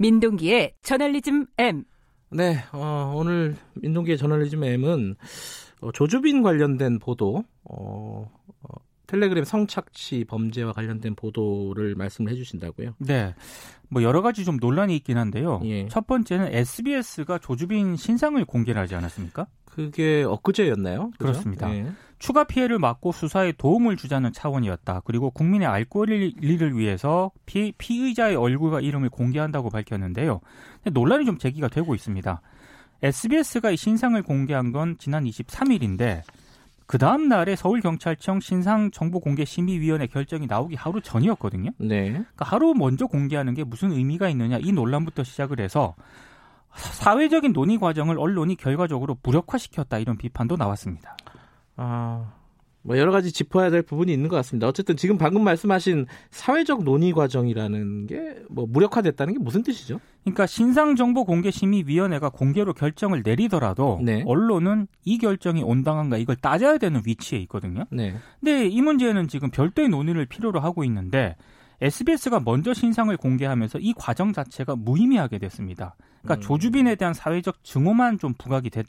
민동기의 저널리즘 M. 네, 어, 오늘 민동기의 저널리즘 M은 어, 조주빈 관련된 보도, 어, 어, 텔레그램 성착취 범죄와 관련된 보도를 말씀을 해주신다고요? 네. 뭐 여러 가지 좀 논란이 있긴 한데요. 예. 첫 번째는 SBS가 조주빈 신상을 공개를 하지 않았습니까? 그게 엊그제였나요? 그죠? 그렇습니다 예. 추가 피해를 막고 수사에 도움을 주자는 차원이었다. 그리고 국민의 알 권리를 위해서 피, 피의자의 얼굴과 이름을 공개한다고 밝혔는데요. 논란이 좀 제기가 되고 있습니다. SBS가 이 신상을 공개한 건 지난 23일인데 그 다음 날에 서울경찰청 신상정보공개심의위원회 결정이 나오기 하루 전이었거든요. 네. 그러니까 하루 먼저 공개하는 게 무슨 의미가 있느냐 이 논란부터 시작을 해서 사회적인 논의 과정을 언론이 결과적으로 무력화시켰다 이런 비판도 나왔습니다. 아, 뭐 여러 가지 짚어야 될 부분이 있는 것 같습니다. 어쨌든 지금 방금 말씀하신 사회적 논의 과정이라는 게 뭐 무력화됐다는 게 무슨 뜻이죠? 그러니까 신상정보공개심의위원회가 공개로 결정을 내리더라도 네. 언론은 이 결정이 온당한가 이걸 따져야 되는 위치에 있거든요. 네. 근데 이 문제는 지금 별도의 논의를 필요로 하고 있는데 SBS가 먼저 신상을 공개하면서 이 과정 자체가 무의미하게 됐습니다. 그러니까 음. 조주빈에 대한 사회적 증오만 좀 부각이 된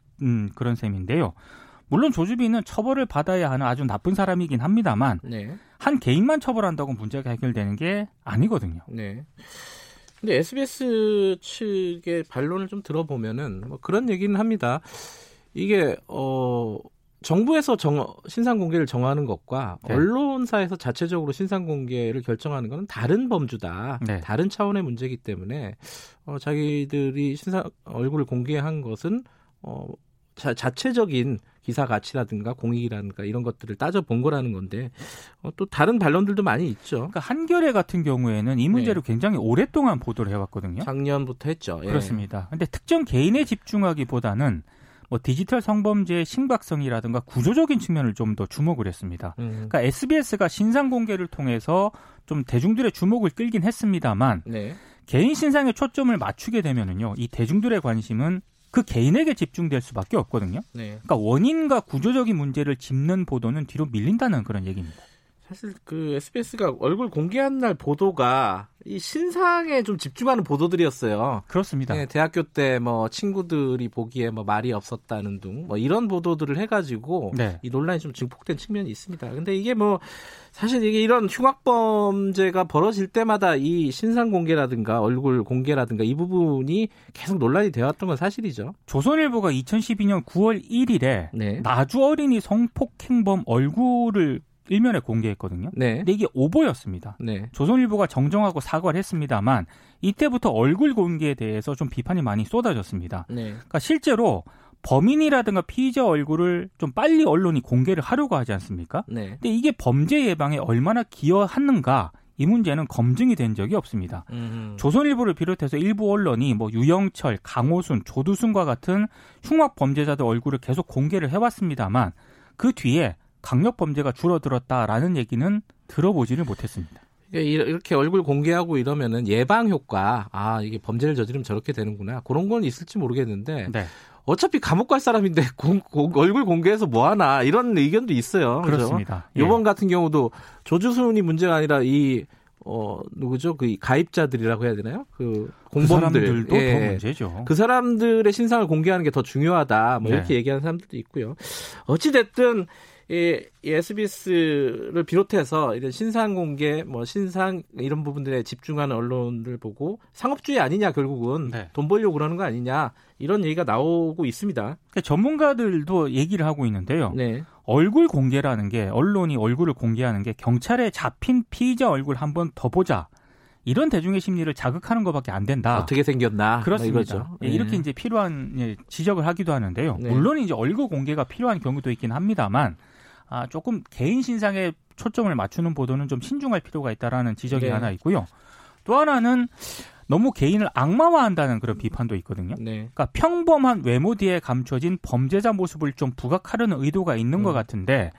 그런 셈인데요. 물론 조주빈은 처벌을 받아야 하는 아주 나쁜 사람이긴 합니다만 네. 한 개인만 처벌한다고 문제가 해결되는 게 아니거든요. 네. 근데 SBS 측의 반론을 좀 들어보면은 뭐 그런 얘기는 합니다. 이게 어 정부에서 정, 신상 공개를 정하는 것과 네. 언론사에서 자체적으로 신상 공개를 결정하는 것은 다른 범주다. 네. 다른 차원의 문제이기 때문에 어, 자기들이 신상 얼굴을 공개한 것은 어, 자, 자체적인 기사 가치라든가 공익이라든가 이런 것들을 따져 본 거라는 건데 어, 또 다른 반론들도 많이 있죠. 그러니까 한겨레 같은 경우에는 이 문제를 네. 굉장히 오랫동안 보도를 해왔거든요. 작년부터 했죠. 예. 그렇습니다. 근데 특정 개인에 집중하기보다는 뭐 디지털 성범죄의 심각성이라든가 구조적인 측면을 좀 더 주목을 했습니다. 음. 그러니까 SBS가 신상 공개를 통해서 좀 대중들의 주목을 끌긴 했습니다만 네. 개인 신상에 초점을 맞추게 되면은요, 이 대중들의 관심은 그 개인에게 집중될 수밖에 없거든요. 네. 그러니까 원인과 구조적인 문제를 짚는 보도는 뒤로 밀린다는 그런 얘기입니다. 사실 그 SBS가 얼굴 공개한 날 보도가 이 신상에 좀 집중하는 보도들이었어요. 그렇습니다. 네, 대학교 때 뭐 친구들이 보기에 뭐 말이 없었다는 등뭐 이런 보도들을 해가지고 네. 이 논란이 좀 증폭된 측면이 있습니다. 근데 이게 뭐 사실 이게 이런 흉악범죄가 벌어질 때마다 이 신상 공개라든가 얼굴 공개라든가 이 부분이 계속 논란이 되었던 건 사실이죠. 조선일보가 2012년 9월 1일에 네. 나주 어린이 성폭행범 얼굴을 일면에 공개했거든요. 네. 근데 이게 오보였습니다. 네. 조선일보가 정정하고 사과를 했습니다만 이때부터 얼굴 공개에 대해서 좀 비판이 많이 쏟아졌습니다. 네. 그러니까 실제로 범인이라든가 피의자 얼굴을 좀 빨리 언론이 공개를 하려고 하지 않습니까? 네. 근데 이게 범죄 예방에 얼마나 기여하는가 이 문제는 검증이 된 적이 없습니다. 음. 조선일보를 비롯해서 일부 언론이 뭐 유영철, 강호순, 조두순과 같은 흉악 범죄자들 얼굴을 계속 공개를 해왔습니다만 그 뒤에 강력 범죄가 줄어들었다라는 얘기는 들어보지를 못했습니다. 이렇게 얼굴 공개하고 이러면은 예방 효과, 아 이게 범죄를 저지르면 저렇게 되는구나 그런 건 있을지 모르겠는데 네. 어차피 감옥 갈 사람인데 공, 공, 얼굴 공개해서 뭐 하나 이런 의견도 있어요. 그렇습니다. 예. 이번 같은 경우도 조주순이 문제가 아니라 이 어, 누구죠? 그 가입자들이라고 해야 되나요? 그 공범들. 그 사람들도 예. 더 문제죠. 그 사람들의 신상을 공개하는 게 더 중요하다. 뭐 네. 이렇게 얘기하는 사람들도 있고요. 어찌됐든 이, SBS를 비롯해서 이런 신상 공개, 뭐 신상 이런 부분들에 집중하는 언론들 보고 상업주의 아니냐 결국은 네. 돈 벌려고 그러는 거 아니냐 이런 얘기가 나오고 있습니다. 그러니까 전문가들도 얘기를 하고 있는데요. 네. 얼굴 공개라는 게 언론이 얼굴을 공개하는 게 경찰에 잡힌 피의자 얼굴 한 번 더 보자. 이런 대중의 심리를 자극하는 것밖에 안 된다. 어떻게 생겼나? 뭐 그렇습니다. 네. 이렇게 이제 필요한 예, 지적을 하기도 하는데요. 네. 물론 이제 얼굴 공개가 필요한 경우도 있긴 합니다만 아, 조금 개인 신상에 초점을 맞추는 보도는 좀 신중할 필요가 있다라는 지적이 네. 하나 있고요. 또 하나는 너무 개인을 악마화한다는 그런 비판도 있거든요. 네. 그러니까 평범한 외모 뒤에 감춰진 범죄자 모습을 좀 부각하려는 의도가 있는 음. 것 같은데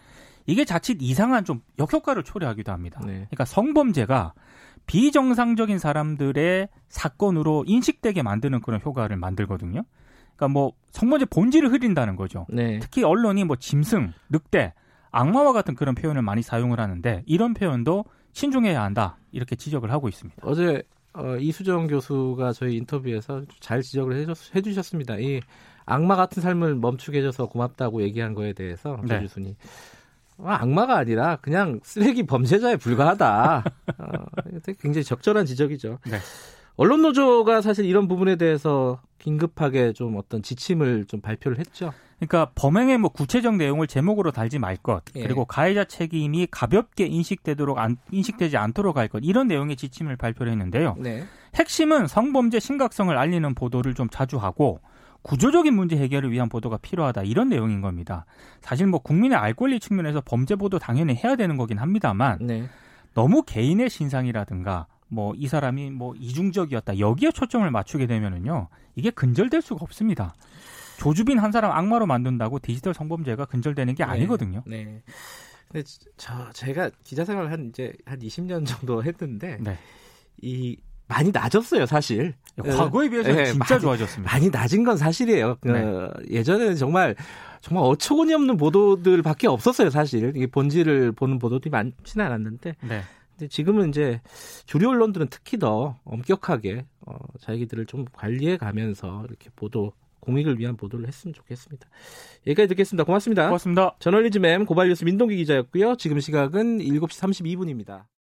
이게 자칫 이상한 좀 역효과를 초래하기도 합니다. 네. 그러니까 성범죄가 비정상적인 사람들의 사건으로 인식되게 만드는 그런 효과를 만들거든요. 그러니까 뭐 성범죄 본질을 흐린다는 거죠. 네. 특히 언론이 뭐 짐승, 늑대 악마와 같은 그런 표현을 많이 사용을 하는데 이런 표현도 신중해야 한다 이렇게 지적을 하고 있습니다. 어제 어, 이수정 교수가 저희 인터뷰에서 잘 지적을 해줬, 해주셨습니다. 이 악마 같은 삶을 멈추게 해줘서 고맙다고 얘기한 거에 대해서 네. 조주순이 어, 악마가 아니라 그냥 쓰레기 범죄자에 불과하다. 어, 굉장히 적절한 지적이죠. 네. 언론 노조가 사실 이런 부분에 대해서 긴급하게 좀 어떤 지침을 좀 발표를 했죠. 그러니까 범행의 뭐 구체적 내용을 제목으로 달지 말 것, 예. 그리고 가해자 책임이 가볍게 인식되도록 안, 인식되지 않도록 할 것, 이런 내용의 지침을 발표를 했는데요. 네. 핵심은 성범죄 심각성을 알리는 보도를 좀 자주 하고 구조적인 문제 해결을 위한 보도가 필요하다 이런 내용인 겁니다. 사실 뭐 국민의 알 권리 측면에서 범죄 보도 당연히 해야 되는 거긴 합니다만 네. 너무 개인의 신상이라든가 뭐 이 사람이 뭐 이중적이었다 여기에 초점을 맞추게 되면은요 이게 근절될 수가 없습니다. 조주빈 한 사람 악마로 만든다고 디지털 성범죄가 근절되는 게 네. 아니거든요. 네. 네. 근데 저 제가 기자 생활 한 이제 한 20년 정도 했는데 네. 이 많이 낮았어요, 사실. 과거에 비해서 네, 진짜 많이, 좋아졌습니다. 많이 낮은 건 사실이에요. 그 네. 어, 예전에는 정말 정말 어처구니 없는 보도들밖에 없었어요, 사실. 이게 본질을 보는 보도들이 많지는 않았는데. 네. 근데 지금은 이제 주류 언론들은 특히 더 엄격하게 어, 자기들을 좀 관리해 가면서 이렇게 보도 공익을 위한 보도를 했으면 좋겠습니다. 여기까지 듣겠습니다. 고맙습니다. 고맙습니다. 저널리즘 M 고발뉴스 민동기 기자였고요. 지금 시각은 7시 32분입니다.